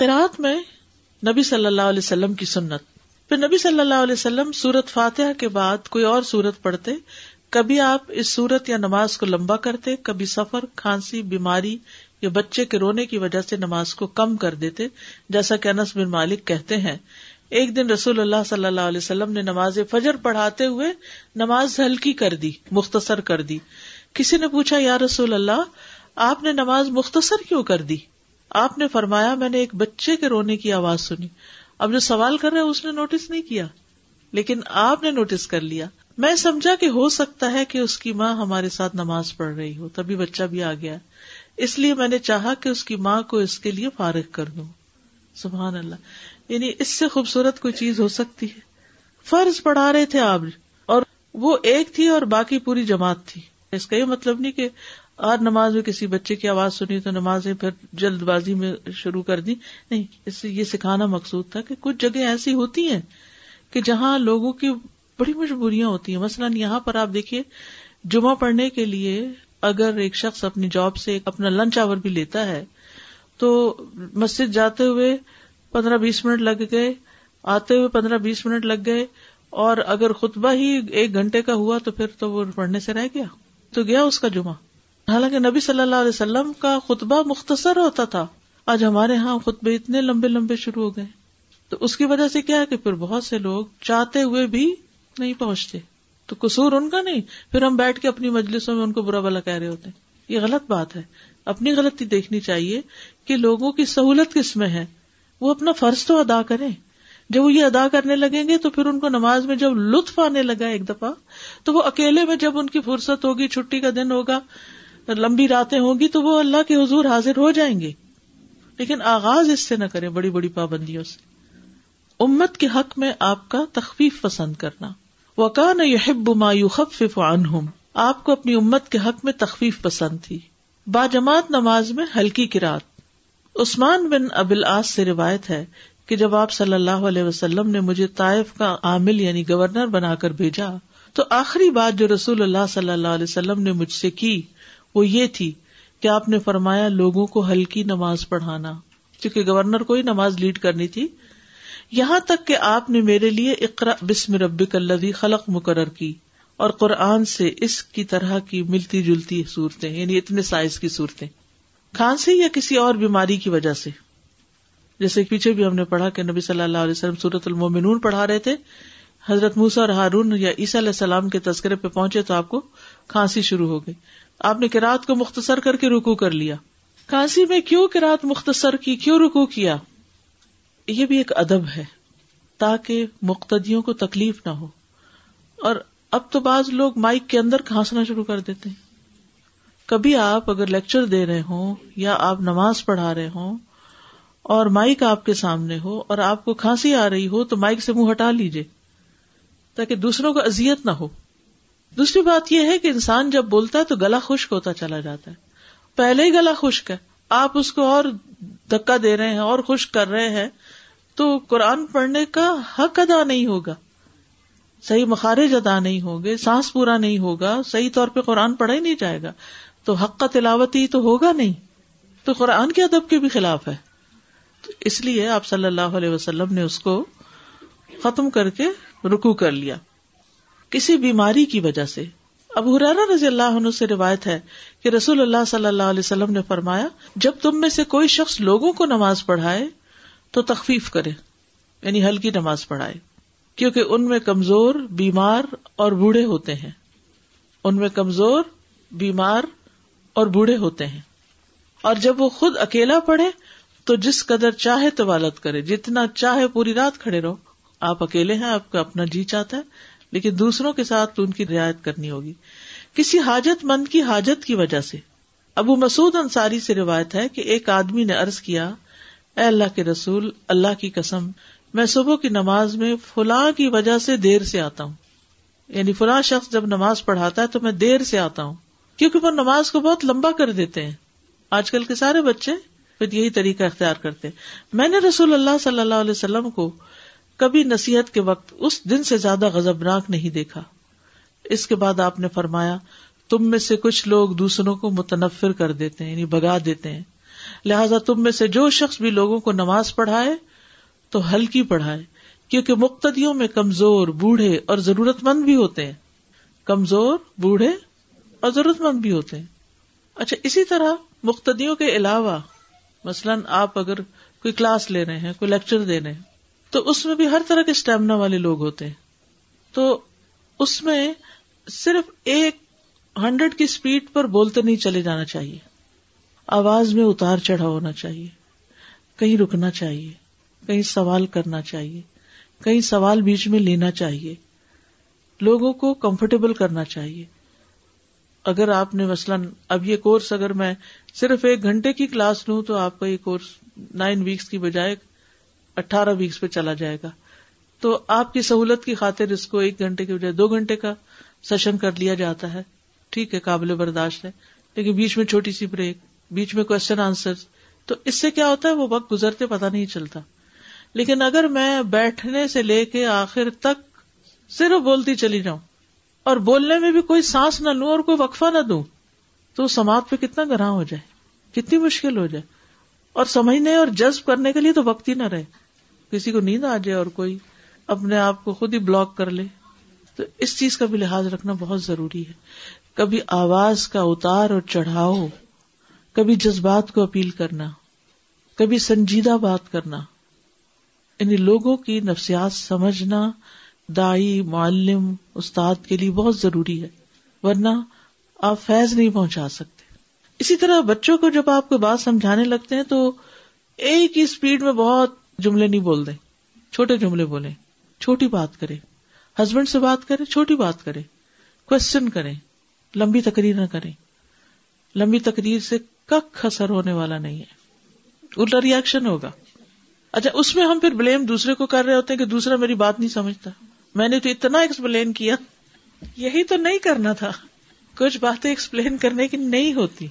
قرآت میں نبی صلی اللہ علیہ وسلم کی سنت۔ پھر نبی صلی اللہ علیہ وسلم سورت فاتحہ کے بعد کوئی اور سورت پڑھتے۔ کبھی آپ اس سورت یا نماز کو لمبا کرتے، کبھی سفر، کھانسی، بیماری یا بچے کے رونے کی وجہ سے نماز کو کم کر دیتے، جیسا کہ انس بن مالک کہتے ہیں۔ ایک دن رسول اللہ صلی اللہ علیہ وسلم نے نماز فجر پڑھاتے ہوئے نماز ہلکی کر دی، مختصر کر دی۔ کسی نے پوچھا، یا رسول اللہ، آپ نے نماز مختصر کیوں کر دی؟ آپ نے فرمایا میں نے ایک بچے کے رونے کی آواز سنی۔ اب جو سوال کر رہے اس نے نوٹس نہیں کیا، لیکن آپ نے نوٹس کر لیا۔ میں سمجھا کہ ہو سکتا ہے کہ اس کی ماں ہمارے ساتھ نماز پڑھ رہی ہو، تبھی بچہ بھی آ گیا۔ اس لیے میں نے چاہا کہ اس کی ماں کو اس کے لیے فارغ کر دوں۔ سبحان اللہ۔ یعنی اس سے خوبصورت کوئی چیز ہو سکتی ہے۔ فرض پڑھا رہے تھے آپ۔ اور وہ ایک تھی اور باقی پوری جماعت تھی۔ اس کا یہ مطلب نہیں کہ اور نماز میں کسی بچے کی آواز سنی تو نماز پھر جلد بازی میں شروع کر دی نہیں، اس سے یہ سکھانا مقصود تھا کہ کچھ جگہ ایسی ہوتی ہیں کہ جہاں لوگوں کی بڑی مجبوریاں ہوتی ہیں۔ مثلاً یہاں پر آپ دیکھیے، جمعہ پڑھنے کے لیے اگر ایک شخص اپنی جاب سے اپنا لنچ آور بھی لیتا ہے، تو مسجد جاتے ہوئے پندرہ بیس منٹ لگ گئے، آتے ہوئے پندرہ بیس منٹ لگ گئے اور اگر خطبہ ہی ایک گھنٹے کا ہوا تو پھر تو وہ پڑھنے سے رہ گیا۔ تو گیا اس کا جمعہ۔ حالانکہ نبی صلی اللہ علیہ وسلم کا خطبہ مختصر ہوتا تھا۔ آج ہمارے یہاں خطبے اتنے لمبے لمبے شروع ہو گئے۔ تو اس کی وجہ سے کیا ہے کہ پھر بہت سے لوگ چاہتے ہوئے بھی نہیں پہنچتے۔ تو قصور ان کا نہیں، پھر ہم بیٹھ کے اپنی مجلسوں میں ان کو برا بلا کہہ رہے ہوتے یہ غلط بات ہے۔ اپنی غلطی دیکھنی چاہیے کہ لوگوں کی سہولت کس میں ہے۔ وہ اپنا فرض تو ادا کریں۔ جب وہ یہ ادا کرنے لگیں گے تو پھر ان کو نماز میں جب لطف آنے لگا ایک دفعہ، تو وہ اکیلے میں جب ان کی فرصت ہوگی، چھٹی کا دن ہوگا لمبی راتیں ہوں گی تو وہ اللہ کے حضور حاضر ہو جائیں گے۔ لیکن آغاز اس سے نہ کرے بڑی بڑی پابندیوں سے۔ امت کے حق میں آپ کا تخفیف پسند کرنا۔ وکان یحب ما یخفف عنہم آپ کو اپنی امت کے حق میں تخفیف پسند تھی۔ با جماعت نماز میں ہلکی کی رات عثمان بن ابل آس سے روایت ہے کہ جب آپ صلی اللہ علیہ وسلم نے مجھے طائف کا عامل یعنی گورنر بنا کر بھیجا، تو آخری بات جو رسول اللہ صلی اللہ علیہ وسلم نے مجھ سے کی وہ یہ تھی کہ آپ نے فرمایا لوگوں کو ہلکی نماز پڑھانا، کیونکہ گورنر کو ہی نماز لیڈ کرنی تھی۔ یہاں تک کہ آپ نے میرے لیے اقرا بسم رب کلوی خلق مقرر کی اور قرآن سے اس کی طرح کی ملتی جلتی صورتیں یعنی اتنے سائز کی صورتیں۔ کھانسی یا کسی اور بیماری کی وجہ سے؟ جیسے پیچھے بھی ہم نے پڑھا کہ نبی صلی اللہ علیہ وسلم سورت المومنون پڑھا رہے تھے۔ حضرت موسا اور ہارون یا عیسیٰ علیہ السلام کے تذکرے پہ پہنچے تو آپ کو کھانسی شروع ہو گئی۔ آپ نے کراط کو مختصر کر کے رکو کر لیا۔ کھانسی میں کیوں کراط مختصر کی، کیوں رکو کیا؟ یہ بھی ایک ادب ہے، تاکہ مقتدیوں کو تکلیف نہ ہو۔ اور اب تو بعض لوگ مائک کے اندر کھانسنا شروع کر دیتے ہیں۔ کبھی آپ اگر لیکچر دے رہے ہوں یا آپ نماز پڑھا رہے ہوں اور مائک آپ کے سامنے ہو اور آپ کو کھانسی آ رہی ہو تو مائک سے منہ ہٹا لیجیے تاکہ دوسروں کو ازیت نہ ہو۔ دوسری بات یہ ہے کہ انسان جب بولتا ہے تو گلا خشک ہوتا چلا جاتا ہے۔ پہلے ہی گلا خشک ہے۔ آپ اس کو اور دکا دے رہے ہیں، اور خشک کر رہے ہیں، تو قرآن پڑھنے کا حق ادا نہیں ہوگا۔ صحیح مخارج ادا نہیں ہوگے، سانس پورا نہیں ہوگا، صحیح طور پہ قرآن پڑھا ہی نہیں جائے گا۔ تو حق کا تلاوت ہی تو ہوگا نہیں۔ تو قرآن کے ادب کے بھی خلاف ہے۔ تو اس لیے آپ صلی اللہ علیہ وسلم نے اس کو ختم کر کے رکو کر لیا۔ کسی بیماری کی وجہ سے۔ اب حرارا رضی اللہ عنہ سے روایت ہے کہ رسول اللہ صلی اللہ علیہ وسلم نے فرمایا، جب تم میں سے کوئی شخص لوگوں کو نماز پڑھائے تو تخفیف کرے یعنی ہلکی نماز پڑھائے، کیونکہ ان میں کمزور، بیمار اور بوڑھے ہوتے ہیں۔ ان میں کمزور، بیمار اور بوڑھے ہوتے ہیں۔ اور جب وہ خود اکیلا پڑھے تو جس قدر چاہے تو کرے، جتنا چاہے پوری رات کھڑے رہو۔ آپ اکیلے ہیں، آپ کا اپنا جی چاہتا ہے۔ لیکن دوسروں کے ساتھ ان کی رعایت کرنی ہوگی۔ کسی حاجت مند کی حاجت کی وجہ سے۔ ابو مسعود انصاری سے روایت ہے کہ ایک آدمی نے ارض کیا، اے اللہ کے رسول، اللہ کی قسم، میں صبح کی نماز میں فلاں کی وجہ سے دیر سے آتا ہوں۔ یعنی فلاں شخص جب نماز پڑھاتا ہے تو میں دیر سے آتا ہوں، کیونکہ وہ نماز کو بہت لمبا کر دیتے ہیں۔ آج کل کے سارے بچے پھر یہی طریقہ اختیار کرتے میں نے رسول اللہ صلی اللہ علیہ وسلم کو کبھی نصیحت کے وقت اس دن سے زیادہ غزبناک نہیں دیکھا۔ اس کے بعد آپ نے فرمایا، تم میں سے کچھ لوگ دوسروں کو متنفر کر دیتے ہیں یعنی بگا دیتے ہیں۔ لہذا تم میں سے جو شخص بھی لوگوں کو نماز پڑھائے، تو ہلکی پڑھائے۔ کیونکہ مقتدیوں میں کمزور، بوڑھے اور ضرورت مند بھی ہوتے ہیں۔ کمزور، بوڑھے اور ضرورت مند بھی ہوتے ہیں۔ اچھا اسی طرح مقتدیوں کے علاوہ، مثلاً آپ اگر کوئی کلاس لے رہے ہیں، کوئی لیکچر دے رہے ہیں تو اس میں بھی ہر طرح کے اسٹیمنا والے لوگ ہوتے ہیں۔ تو اس میں صرف ایک ہنڈریڈ کی اسپیڈ پر بولتے نہیں چلے جانا چاہیے۔ آواز میں اتار چڑھا ہونا چاہیے۔ کہیں رکنا چاہیے۔ کہیں سوال کرنا چاہیے۔ کہیں سوال بیچ میں لینا چاہیے۔ لوگوں کو کمفرٹیبل کرنا چاہیے۔ اگر آپ نے مثلاً، اب یہ کورس اگر میں صرف ایک گھنٹے کی کلاس لوں تو آپ کا یہ کورس نائن ویکس کی بجائے اٹھارہ ویکس پہ چلا جائے گا۔ تو آپ کی سہولت کی خاطر اس کو ایک گھنٹے کی بجائے دو گھنٹے کا سیشن کر لیا جاتا ہے۔ ٹھیک ہے، قابل برداشت ہے۔ لیکن بیچ میں چھوٹی سی بریک بیچ میں کوشچن آنسر تو اس سے کیا ہوتا ہے؟ وہ وقت گزرتے پتا نہیں چلتا۔ لیکن اگر میں بیٹھنے سے لے کے آخر تک صرف بولتی چلی جاؤں اور بولنے میں بھی کوئی سانس نہ لوں اور کوئی وقفہ نہ دوں، تو سماعت پہ کتنا گراں ہو جائے، کتنی مشکل ہو جائے۔ اور سمجھنے اور جذب کرنے کے لیے تو وقت ہی نہ رہے۔ کسی کو نیند آ جائے اور کوئی اپنے آپ کو خود ہی بلاک کر لے، تو اس چیز کا بھی لحاظ رکھنا بہت ضروری ہے۔ کبھی آواز کا اتار اور چڑھاؤ، کبھی جذبات کو اپیل کرنا، کبھی سنجیدہ بات کرنا یعنی لوگوں کی نفسیات سمجھنا، دائی، معلم، استاد کے لیے بہت ضروری ہے، ورنہ آپ فیض نہیں پہنچا سکتے۔ اسی طرح بچوں کو جب آپ کو بات سمجھانے لگتے ہیں تو ایک ہی اسپیڈ میں بہت جملے نہیں بول دیں چھوٹے جملے بولیں چھوٹی بات کرے۔ ہسبینڈ سے بات کرے، چھوٹی بات کرے۔ کوشچن کریں لمبی تقریر نہ کریں لمبی تقریر سے کک اثر ہونے والا نہیں ہے۔ الٹا ریئیکشن ہوگا۔ اچھا اس میں ہم پھر بلیم دوسرے کو کر رہے ہوتے ہیں کہ دوسرا میری بات نہیں سمجھتا۔ میں نے تو اتنا ایکسپلین کیا۔ یہی تو نہیں کرنا تھا۔ کچھ باتیں ایکسپلین کرنے کی نہیں ہوتی۔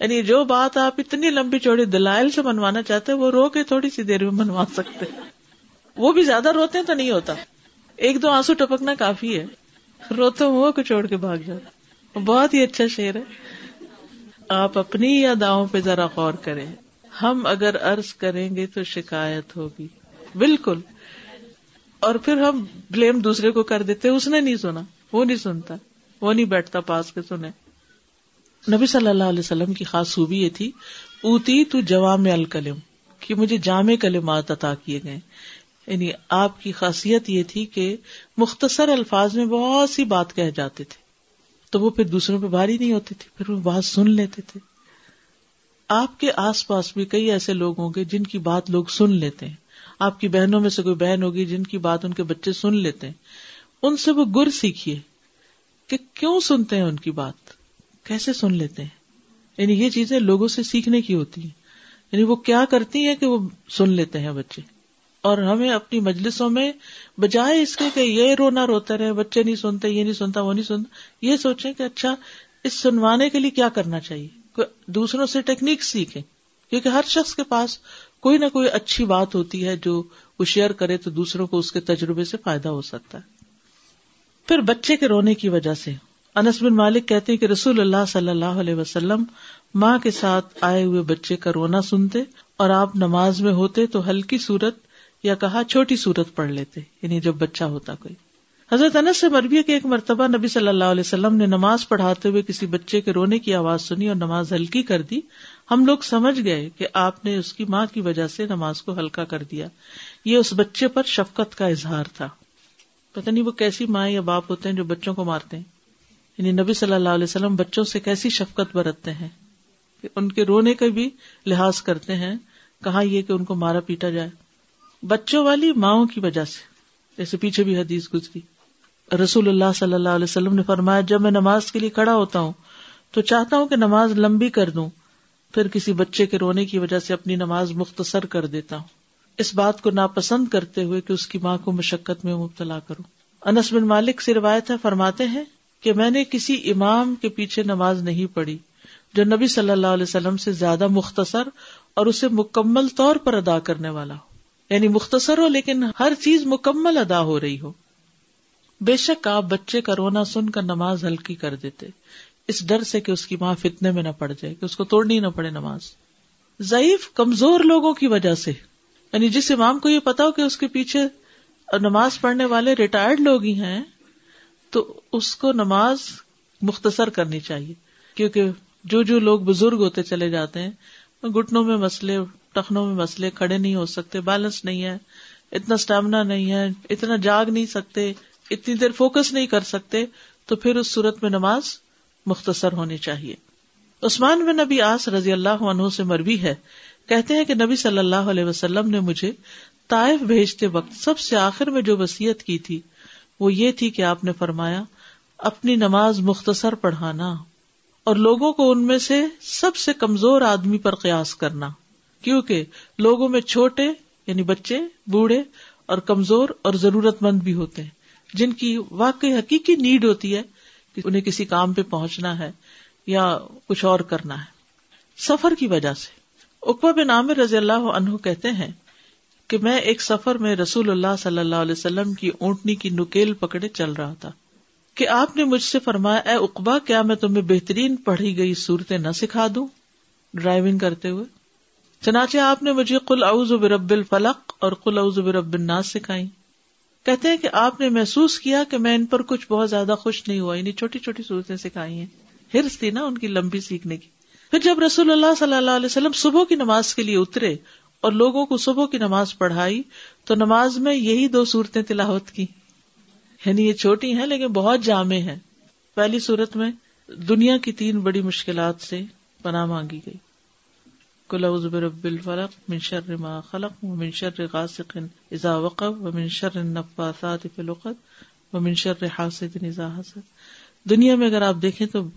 یعنی جو بات آپ اتنی لمبی چوڑی دلائل سے منوانا چاہتے وہ رو کے تھوڑی سی دیر میں منوا سکتے وہ بھی زیادہ روتے تو نہیں ہوتا۔ ایک دو آنسو ٹپکنا کافی ہے۔ روتے وہ کو چھوڑ کے بھاگ جاتا بہت ہی اچھا شعر ہے۔ آپ اپنی یا داؤں پہ ذرا غور کریں۔ ہم اگر ارض کریں گے تو شکایت ہوگی۔ بالکل۔ اور پھر ہم بلیم دوسرے کو کر دیتے اس نے نہیں سنا۔ وہ نہیں سنتا۔ وہ نہیں بیٹھتا پاس کے سنے۔ نبی صلی اللہ علیہ وسلم کی خاص خوبی یہ تھی اوتی تو جوام الکلم، کہ مجھے جامع کلمات عطا کیے گئے۔ یعنی آپ کی خاصیت یہ تھی کہ مختصر الفاظ میں بہت سی بات کہہ جاتے تھے۔ تو وہ پھر دوسروں پہ بھاری نہیں ہوتے تھے، پھر وہ بات سن لیتے تھے۔ آپ کے آس پاس بھی کئی ایسے لوگ ہوں گے جن کی بات لوگ سن لیتے ہیں۔ آپ کی بہنوں میں سے کوئی بہن ہوگی جن کی بات ان کے بچے سن لیتے ہیں۔ ان سے وہ گر سیکھیے کہ کیوں سنتے ہیں ان کی بات؟ کیسے سن لیتے ہیں؟ یعنی یہ چیزیں لوگوں سے سیکھنے کی ہوتی ہیں۔ یعنی وہ کیا کرتی ہیں کہ وہ سن لیتے ہیں بچے؟ اور ہمیں اپنی مجلسوں میں بجائے اس کے کہ یہ رونا روتا رہے، بچے نہیں سنتے، یہ نہیں سنتا، وہ نہیں سنتا، یہ سوچیں کہ اچھا اس سنوانے کے لیے کیا کرنا چاہیے؟ دوسروں سے ٹیکنیک سیکھیں۔ کیونکہ ہر شخص کے پاس کوئی نہ کوئی اچھی بات ہوتی ہے، جو وہ شیئر کرے تو دوسروں کو اس کے تجربے سے فائدہ ہو سکتا ہے۔ پھر بچے کے رونے کی وجہ سے انس بن مالک کہتے ہیں کہ رسول اللہ صلی اللہ علیہ وسلم ماں کے ساتھ آئے ہوئے بچے کا رونا سنتے اور آپ نماز میں ہوتے تو ہلکی صورت یا کہا چھوٹی صورت پڑھ لیتے یعنی جب بچہ ہوتا کوئی۔ حضرت انس سے مربی کے ایک مرتبہ نبی صلی اللہ علیہ وسلم نے نماز پڑھاتے ہوئے کسی بچے کے رونے کی آواز سنی اور نماز ہلکی کر دی۔ ہم لوگ سمجھ گئے کہ آپ نے اس کی ماں کی وجہ سے نماز کو ہلکا کر دیا۔ یہ اس بچے پر شفقت کا اظہار تھا۔ پتہ نہیں وہ کیسی ماں یا باپ ہوتے ہیں جو بچوں کو مارتے ہیں۔ یعنی نبی صلی اللہ علیہ وسلم بچوں سے کیسی شفقت برتتے ہیں؟ کہ ان کے رونے کا بھی لحاظ کرتے ہیں، کہاں یہ کہ ان کو مارا پیٹا جائے؟ بچوں والی ماؤں کی وجہ سے۔ جیسے پیچھے بھی حدیث گزری۔ رسول اللہ صلی اللہ علیہ وسلم نے فرمایا، جب میں نماز کے لیے کھڑا ہوتا ہوں، تو چاہتا ہوں کہ نماز لمبی کر دوں۔ پھر کسی بچے کے رونے کی وجہ سے اپنی نماز مختصر کر دیتا ہوں۔ اس بات کو ناپسند کرتے ہوئے کہ اس کی ماں کو مشقت میں مبتلا کروں۔ انس بن مالک سے روایت ہے، فرماتے ہیں کہ میں نے کسی امام کے پیچھے نماز نہیں پڑھی جو نبی صلی اللہ علیہ وسلم سے زیادہ مختصر اور اسے مکمل طور پر ادا کرنے والا ہو۔ یعنی مختصر ہو لیکن ہر چیز مکمل ادا ہو رہی ہو۔ بے شک آپ بچے کا رونا سن کر نماز ہلکی کر دیتے۔ اس ڈر سے کہ اس کی ماں فتنے میں نہ پڑ جائے، کہ اس کو توڑنی نہ پڑے نماز۔ ضعیف، کمزور لوگوں کی وجہ سے۔ یعنی جس امام کو یہ پتا ہو کہ اس کے پیچھے نماز پڑھنے والے ریٹائرڈ لوگ ہی ہیں تو اس کو نماز مختصر کرنی چاہیے۔ کیونکہ جو جو لوگ بزرگ ہوتے چلے جاتے ہیں گٹنوں میں مسئلے، ٹخنوں میں مسئلے، کھڑے نہیں ہو سکتے بیلنس نہیں ہے، اتنا اسٹیمنا نہیں ہے، اتنا جاگ نہیں سکتے، اتنی دیر فوکس نہیں کر سکتے، تو پھر اس صورت میں نماز مختصر ہونی چاہیے۔ عثمان بن نبی آس رضی اللہ عنہ سے مربی ہے۔ کہتے ہیں کہ نبی صلی اللہ علیہ وسلم نے مجھے طائف بھیجتے وقت سب سے آخر میں جو وسیعت کی تھی وہ یہ تھی کہ آپ نے فرمایا، اپنی نماز مختصر پڑھانا اور لوگوں کو ان میں سے سب سے کمزور آدمی پر قیاس کرنا، کیونکہ لوگوں میں چھوٹے یعنی بچے، بوڑھے اور کمزور اور ضرورت مند بھی ہوتے ہیں، جن کی واقعی حقیقی نیڈ ہوتی ہے کہ انہیں کسی کام پہ پہنچنا ہے یا کچھ اور کرنا ہے۔ سفر کی وجہ سے۔ اقبا بن عامر رضی اللہ عنہ کہتے ہیں کہ میں ایک سفر میں رسول اللہ صلی اللہ علیہ وسلم کی اونٹنی کی نکیل پکڑے چل رہا تھا کہ آپ نے مجھ سے فرمایا، اے اقبا کیا میں تمہیں بہترین پڑھی گئی صورتیں نہ سکھا دوں ڈرائیونگ کرتے ہوئے؟ چنانچہ آپ نے مجھے کل اعوذ برب الفلق اور کل اعوذ برب الناس سکھائی کہتے ہیں کہ آپ نے محسوس کیا کہ میں ان پر کچھ بہت زیادہ خوش نہیں ہوا یعنی چھوٹی چھوٹی صورتیں سکھائی ہیں۔ ہرس تھی نا ان کی لمبی سیکھنے کی۔ پھر جب رسول اللہ صلی اللہ علیہ وسلم صبح کی نماز کے لیے اترے اور لوگوں کو صبح کی نماز پڑھائی تو نماز میں یہی دو صورتیں تلاوت کی۔ یعنی یہ چھوٹی ہیں لیکن بہت جامع ہیں۔ پہلی صورت میں دنیا کی تین بڑی مشکلات سے پناہ مانگی گئی۔ برب الفلق من شر ما خلق ومن شر غاسق اذا وقب ومن شر النفاثات في العقد ومن شر حاسد اذا حسد۔ دنیا میں اگر آپ دیکھیں تو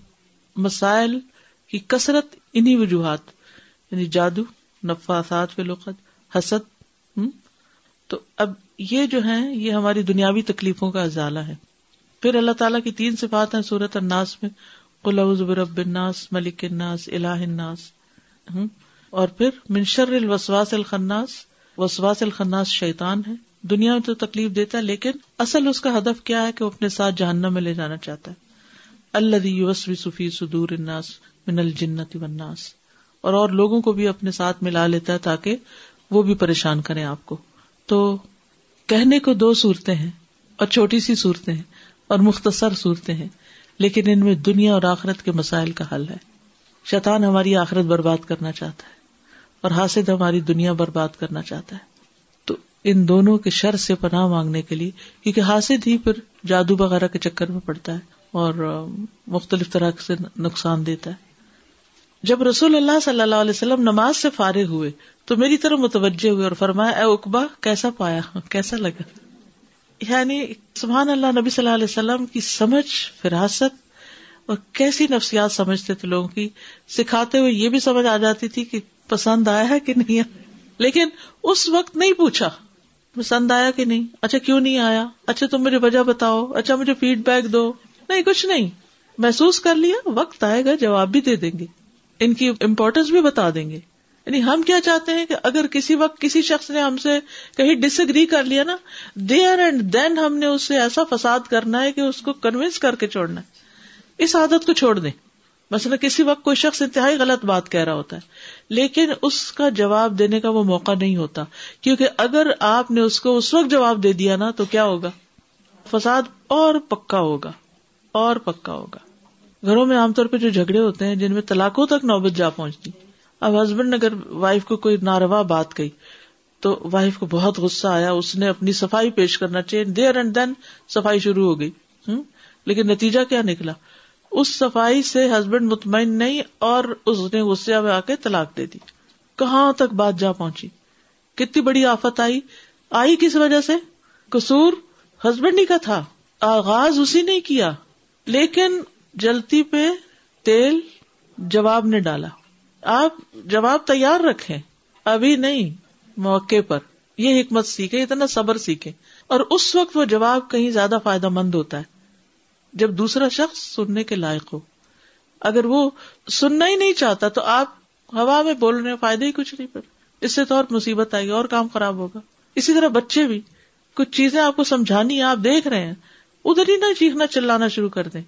مسائل کی کثرت انہی وجوہات یعنی جادو نفاثات فی العقد، حسد تو اب یہ جو ہے یہ ہماری دنیاوی تکلیفوں کا ازالہ ہے۔ پھر اللہ تعالیٰ کی تین صفات ہیں سورت الناس میں، قل اعوذ برب الناس، ملک الناس الہ الناس اور پھر منشر الوسواس الخناس، وسواس الخناس شیطان ہے۔ دنیا میں تو تکلیف دیتا ہے، لیکن اصل اس کا ہدف کیا ہے کہ وہ اپنے ساتھ جہنم میں لے جانا چاہتا ہے۔ اللہ یوسوی صفی سدور الناس من الجنت والناس۔ اور اور لوگوں کو بھی اپنے ساتھ ملا لیتا ہے تاکہ وہ بھی پریشان کریں آپ کو۔ تو کہنے کو دو صورتیں ہیں اور چھوٹی سی صورتیں ہیں اور مختصر صورتیں ہیں، لیکن ان میں دنیا اور آخرت کے مسائل کا حل ہے۔ شیطان ہماری آخرت برباد کرنا چاہتا ہے اور حاصل ہماری دنیا برباد کرنا چاہتا ہے۔ تو ان دونوں کے شر سے پناہ مانگنے کے لیے، کیونکہ حاصل ہی پھر جادو وغیرہ کے چکر میں پڑتا ہے اور مختلف طرح سے نقصان دیتا ہے۔ جب رسول اللہ صلی اللہ علیہ وسلم نماز سے فارغ ہوئے تو میری طرف متوجہ ہوئے اور فرمایا، اے اقبا کیسا پایا؟ کیسا لگا؟ یعنی سبحان اللہ، نبی صلی اللہ علیہ وسلم کی سمجھ، فراست اور کیسی نفسیات سمجھتے تھے لوگوں کی، سکھاتے ہوئے یہ بھی سمجھ آ جاتی تھی کہ پسند آیا ہے کہ نہیں لیکن اس وقت نہیں پوچھا، پسند آیا کہ نہیں؟ اچھا کیوں نہیں آیا؟ اچھا تم مجھے وجہ بتاؤ۔ اچھا مجھے فیڈ بیک دو۔ نہیں، کچھ نہیں۔ محسوس کر لیا، وقت آئے گا، جواب بھی دے دیں گے۔ ان کی امپورٹینس بھی بتا دیں گے۔ یعنی ہم کیا چاہتے ہیں کہ اگر کسی وقت کسی شخص نے ہم سے کہیں ڈس اگری کر لیا نا دیر اینڈ دین ہم نے اس سے ایسا فساد کرنا ہے کہ اس کو کنوینس کر کے چھوڑنا ہے۔ اس عادت کو چھوڑ دیں۔ مثلا کسی وقت کوئی شخص انتہائی غلط بات کہہ رہا ہوتا ہے، لیکن اس کا جواب دینے کا وہ موقع نہیں ہوتا۔ کیونکہ اگر آپ نے اس کو اس وقت جواب دے دیا نا تو کیا ہوگا؟ فساد اور پکا ہوگا۔ اور پکا ہوگا۔ گھروں میں عام طور پہ جو جھگڑے ہوتے ہیں، جن میں طلاقوں تک نوبت جا پہنچتی۔ اب ہسبینڈ نے اگر وائف کو کوئی ناروا بات کہی، تو وائف کو بہت غصہ آیا، اس نے اپنی صفائی پیش کرنا چاہیے دیر اینڈ دین صفائی شروع ہو گئی۔ لیکن نتیجہ کیا نکلا؟ اس صفائی سے ہسبینڈ مطمئن نہیں اور اس نے غصے میں آ کے طلاق دے دی۔ کہاں تک بات جا پہنچی؟ کتنی بڑی آفت آئی۔ آئی کس وجہ سے؟ قصور ہسبینڈ ہی کا تھا۔ آغاز اسی نے کیا۔ لیکن جلتی پہ تیل جواب نے ڈالا۔ آپ جواب تیار رکھے ابھی نہیں، موقع پر۔ یہ حکمت سیکھے اتنا صبر سیکھے اور اس وقت وہ جواب کہیں زیادہ فائدہ مند ہوتا ہے۔ جب دوسرا شخص سننے کے لائق ہو۔ اگر وہ سننا ہی نہیں چاہتا تو آپ ہوا میں بولنے فائدے ہی کچھ نہیں پھر۔ اس سے تو اور مصیبت آئے گی، اور کام خراب ہوگا۔ اسی طرح بچے بھی۔ کچھ چیزیں آپ کو سمجھانی آپ دیکھ رہے ہیں۔ ادھر ہی نہ چیخنا، چلانا شروع کر دیں۔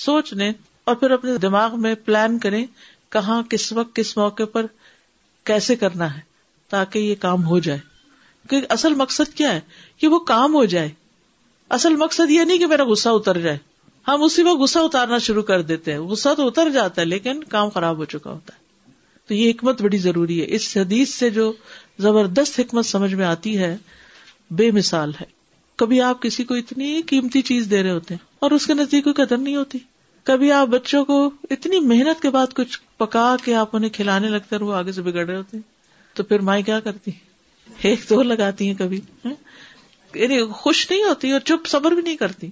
سوچ لیں اور پھر اپنے دماغ میں پلان کریں کہاں کس وقت کس موقع پر کیسے کرنا ہے تاکہ یہ کام ہو جائے۔ کہ اصل مقصد کیا ہے؟ کہ وہ کام ہو جائے۔ اصل مقصد یہ نہیں کہ میرا غصہ اتر جائے۔ ہم اسی وقت غصہ اتارنا شروع کر دیتے ہیں۔ غصہ تو اتر جاتا ہے لیکن کام خراب ہو چکا ہوتا ہے۔ تو یہ حکمت بڑی ضروری ہے۔ اس حدیث سے جو زبردست حکمت سمجھ میں آتی ہے، بے مثال ہے۔ کبھی آپ کسی کو اتنی قیمتی چیز دے رہے ہوتے ہیں اور اس کے نزدیک کوئی قدر نہیں ہوتی۔ کبھی آپ بچوں کو اتنی محنت کے بعد کچھ پکا کے آپ انہیں کھلانے لگتے ہیں وہ آگے سے بگڑ رہے ہوتے ہیں، تو پھر مائیں کیا کرتی ایک دو لگاتی ہیں کبھی ہاں؟ یعنی خوش نہیں ہوتی اور چپ صبر بھی نہیں کرتی۔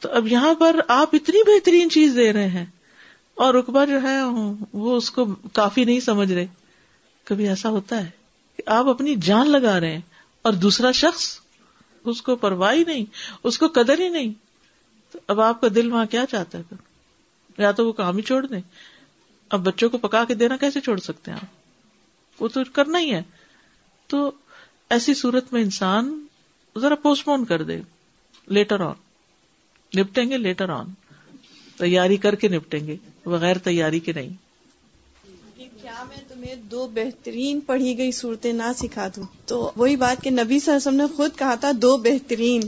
تو اب یہاں پر آپ اتنی بہترین چیز دے رہے ہیں اور رقبہ جو ہے، وہ اس کو کافی نہیں سمجھ رہے۔ کبھی ایسا ہوتا ہے کہ آپ اپنی جان لگا رہے ہیں اور دوسرا شخص اس کو پرواہ نہیں، اس کو قدر ہی نہیں۔ تو اب آپ کا دل وہاں کیا چاہتا ہے؟ یا تو وہ کام ہی چھوڑ دیں۔ اب بچوں کو پکا کے دینا کیسے چھوڑ سکتے ہیں آپ؟ وہ تو کرنا ہی ہے۔ تو ایسی صورت میں انسان ذرا پوسٹ پون کر دے۔ Later on. نپٹیں گے، لیٹر آن۔ تیاری کر کے نپٹیں گے، بغیر تیاری کے نہیں۔ کیا میں تمہیں دو بہترین پڑھی گئی صورتیں نہ سکھا دوں؟ تو وہی بات کہ نبی صلی اللہ علیہ وسلم نے خود کہا تھا، دو بہترین۔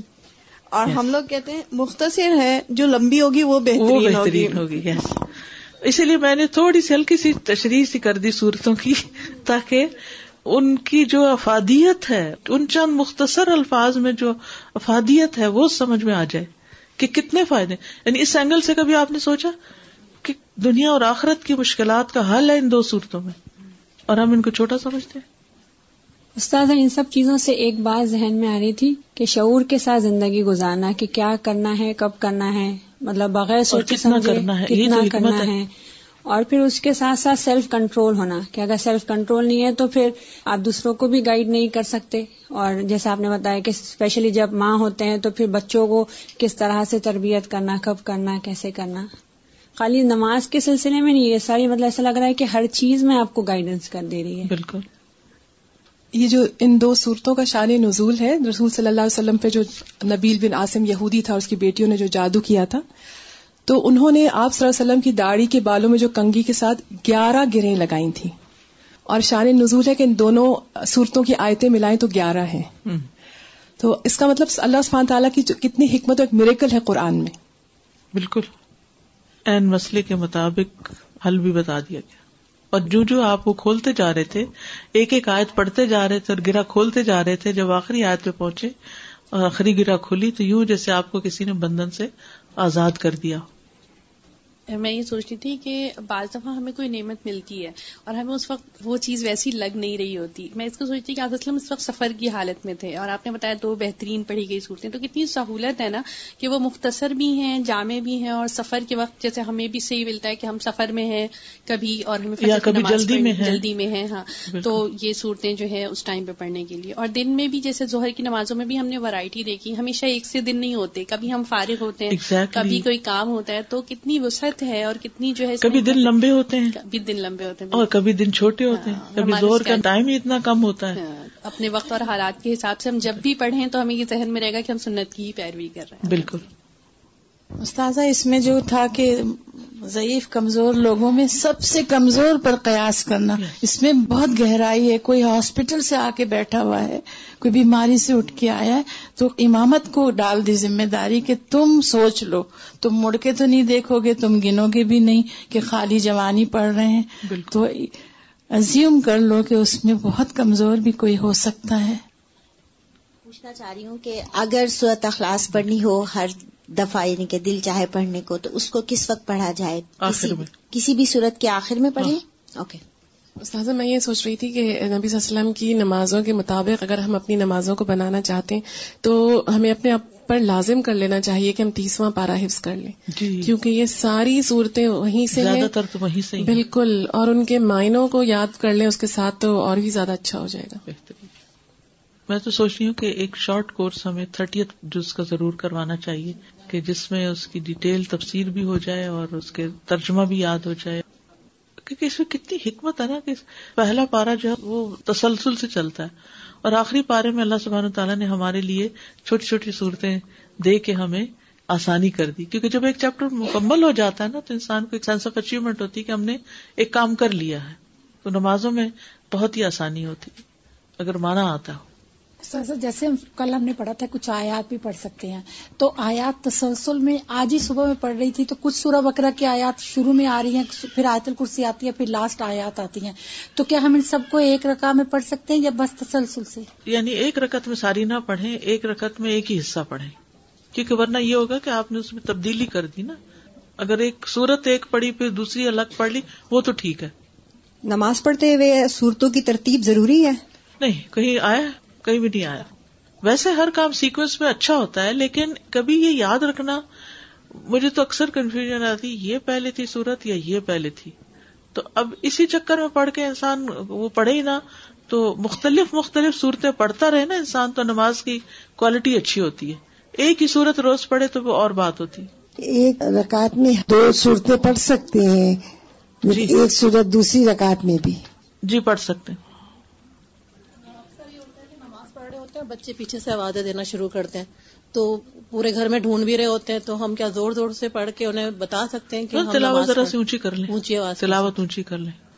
اور ہم لوگ کہتے ہیں مختصر ہے جو لمبی ہوگی وہ بہترین ہوگی۔ ہوگی اسی لیے میں نے تھوڑی سی ہلکی سی تشریح سی کر دی صورتوں کی تاکہ ان کی جو افادیت ہے ان چند مختصر الفاظ میں جو افادیت ہے وہ سمجھ میں آ جائے کہ کتنے فائدے یعنی اس اینگل سے کبھی آپ نے سوچا کہ دنیا اور آخرت کی مشکلات کا حل ہے ان دو صورتوں میں؟ اور ہم ان کو چھوٹا سمجھتے ہیں؟ استاد ان سب چیزوں سے ایک بات ذہن میں آ رہی تھی کہ شعور کے ساتھ زندگی گزارنا کہ کیا کرنا ہے کب کرنا ہے مطلب بغیر سوچے کرنا ہے کتنا کرنا ہے۔ اور پھر اس کے ساتھ ساتھ سیلف کنٹرول ہونا کہ اگر سیلف کنٹرول نہیں ہے تو پھر آپ دوسروں کو بھی گائیڈ نہیں کر سکتے۔ اور جیسے آپ نے بتایا کہ اسپیشلی جب ماں ہوتے ہیں تو پھر بچوں کو کس طرح سے تربیت کرنا کب کرنا کیسے کرنا۔ خالی نماز کے سلسلے میں نہیں یہ ساری مطلب ایسا لگ رہا ہے کہ ہر چیز میں آپ کو گائیڈنس کر دے رہی ہے۔ بالکل۔ یہ جو ان دو صورتوں کا شان نزول ہے رسول صلی اللہ علیہ وسلم پہ جو نبیل بن عاصم یہودی تھا اس کی بیٹیوں نے جو جادو کیا تھا تو انہوں نے آپ صلی اللہ علیہ وسلم کی داڑھی کے بالوں میں جو کنگھی کے ساتھ گیارہ گریں لگائی تھیں۔ اور شان نزول ہے کہ ان دونوں صورتوں کی آیتیں ملائیں تو گیارہ ہیں۔ تو اس کا مطلب اللہ سبحانہ تعالیٰ کی کتنی حکمت ایک میریکل ہے قرآن میں۔ بالکل۔ این مسئلے کے مطابق حل بھی بتا دیا گیا۔ اور جو جو آپ وہ کھولتے جا رہے تھے، ایک ایک آیت پڑھتے جا رہے تھے اور گرا کھولتے جا رہے تھے، جب آخری آیت پہ پہنچے اور آخری گرا کھلی تو یوں جیسے آپ کو کسی نے بندھن سے آزاد کر دیا۔ میں یہ سوچتی تھی کہ بعض دفعہ ہمیں کوئی نعمت ملتی ہے اور ہمیں اس وقت وہ چیز ویسی لگ نہیں رہی ہوتی۔ میں اس کو سوچتی کہ اسلم اس وقت سفر کی حالت میں تھے اور آپ نے بتایا دو بہترین پڑھی گئی صورتیں۔ تو کتنی سہولت ہے نا کہ وہ مختصر بھی ہیں جامع بھی ہیں اور سفر کے وقت جیسے ہمیں بھی صحیح ملتا ہے کہ ہم سفر میں ہیں کبھی اور ہمیں کبھی جلدی میں جلدی میں ہیں ہاں۔ تو یہ صورتیں جو ہے اس ٹائم پہ پڑھنے کے لیے۔ اور دن میں بھی جیسے ظہر کی نمازوں میں بھی ہم نے ورائٹی دیکھی۔ ہمیشہ ایک سے دن نہیں ہوتے۔ کبھی ہم فارغ ہوتے ہیں کبھی کوئی کام ہوتا ہے تو کتنی وسعت ہے اور کتنی جو ہے کبھی دن لمبے ہوتے ہیں کبھی دن لمبے ہوتے ہیں اور کبھی دن چھوٹے ہوتے ہیں ہاں، کبھی زور کا ٹائم ہی اتنا کم ہوتا ہے۔ ہاں، اپنے وقت اور حالات کے حساب سے ہم جب بھی پڑھیں تو ہمیں یہ ذہن میں رہے گا کہ ہم سنت کی ہی پیروی کر رہے ہیں۔ بالکل۔ استاذہ اس میں جو تھا کہ ضعیف کمزور لوگوں میں سب سے کمزور پر قیاس کرنا اس میں بہت گہرائی ہے کوئی ہاسپٹل سے آ کے بیٹھا ہوا ہے کوئی بیماری سے اٹھ کے آیا ہے تو امامت کو ڈال دی ذمہ داری کہ تم سوچ لو تم مڑ کے تو نہیں دیکھو گے تم گنو گے بھی نہیں کہ خالی جوانی پڑھ رہے ہیں۔ تو ازیوم کر لو کہ اس میں بہت کمزور بھی کوئی ہو سکتا ہے۔ پوچھنا چاہ رہی ہوں کہ اگر صورت اخلاص پڑھنی ہو ہر دفعہ یعنی کہ دل چاہے پڑھنے کو تو اس کو کس وقت پڑھا جائے؟ کسی, کسی بھی صورت کے آخر میں پڑھیں اوکے استاذہ میں یہ سوچ رہی تھی کہ نبی صلی اللہ علیہ وسلم کی نمازوں کے مطابق اگر ہم اپنی نمازوں کو بنانا چاہتے ہیں تو ہمیں اپنے آپ پر لازم کر لینا چاہیے کہ ہم تیسواں پارا حفظ کر لیں۔ جی۔ کیونکہ یہ ساری صورتیں وہیں سے زیادہ تر تو وہیں سے بالکل۔ اور ان کے معنوں کو یاد کر لیں اس کے ساتھ تو اور بھی زیادہ اچھا ہو جائے گا۔ بہترین۔ میں تو سوچ رہی ہوں کہ ایک شارٹ کورس ہمیں تھرٹی جز کا ضرور کروانا چاہیے۔ کہ جس میں اس کی ڈیٹیل تفصیل بھی ہو جائے اور اس کے ترجمہ بھی یاد ہو جائے۔ کیونکہ اس میں کتنی حکمت ہے نا کہ پہلا پارا جو ہے وہ تسلسل سے چلتا ہے۔ اور آخری پارے میں اللہ سبحانہ تعالیٰ نے ہمارے لیے چھوٹی چھوٹی صورتیں دے کے ہمیں آسانی کر دی۔ کیونکہ جب ایک چیپٹر مکمل ہو جاتا ہے نا تو انسان کو ایک سینس آف اچیومنٹ ہوتی ہے کہ ہم نے ایک کام کر لیا ہے۔ تو نمازوں میں بہت ہی آسانی ہوتی اگر مانا آتا ہو۔ سر جیسے کل ہم نے پڑھا تھا کچھ آیات بھی پڑھ سکتے ہیں۔ تو آیات تسلسل میں آج ہی صبح میں پڑھ رہی تھی تو کچھ سورہ بکرا کی آیات شروع میں آ رہی ہیں پھر آیت الکرسی آتی ہے پھر لاسٹ آیات آتی ہیں۔ تو کیا ہم ان سب کو ایک رقم میں پڑھ سکتے ہیں یا بس تسلسل سے؟ یعنی ایک رکت میں ساری نہ پڑھیں ایک رکت میں ایک ہی حصہ پڑھیں۔ کیونکہ ورنہ یہ ہوگا کہ آپ نے اس میں تبدیلی کر دی نا۔ اگر ایک سورت ایک پڑھی پھر دوسری الگ پڑھ لی وہ تو ٹھیک ہے۔ نماز پڑھتے ہوئے صورتوں کی ترتیب ضروری ہے؟ نہیں کہیں آیا کہیں بھی نہیں آیا۔ ویسے ہر کام سیکوینس میں اچھا ہوتا ہے لیکن کبھی یہ یاد رکھنا مجھے تو اکثر کنفیوژن آتی یہ پہلے تھی سورت یا یہ پہلے تھی۔ تو اب اسی چکر میں پڑھ کے انسان وہ پڑھے ہی نہ تو مختلف مختلف صورتیں پڑھتا رہے نا انسان تو نماز کی کوالٹی اچھی ہوتی ہے۔ ایک ہی صورت روز پڑھے تو وہ اور بات ہوتی۔ ایک رکعت میں دو صورتیں پڑھ سکتے ہیں جی۔ ایک صورت دوسری رکعت میں بھی۔ جی پڑھ سکتے ہیں نماز پڑھ رہے ہوتے ہیں بچے پیچھے سے آوازیں دینا شروع کرتے ہیں۔ تو پورے گھر میں ڈھونڈ بھی رہے ہوتے ہیں تو ہم کیا زور زور سے پڑھ کے انہیں بتا سکتے ہیں کہ ہم تلاوت ذرا سی اونچی کر لیں۔ اونچی آواز۔ تلاوت اونچی کر لیں۔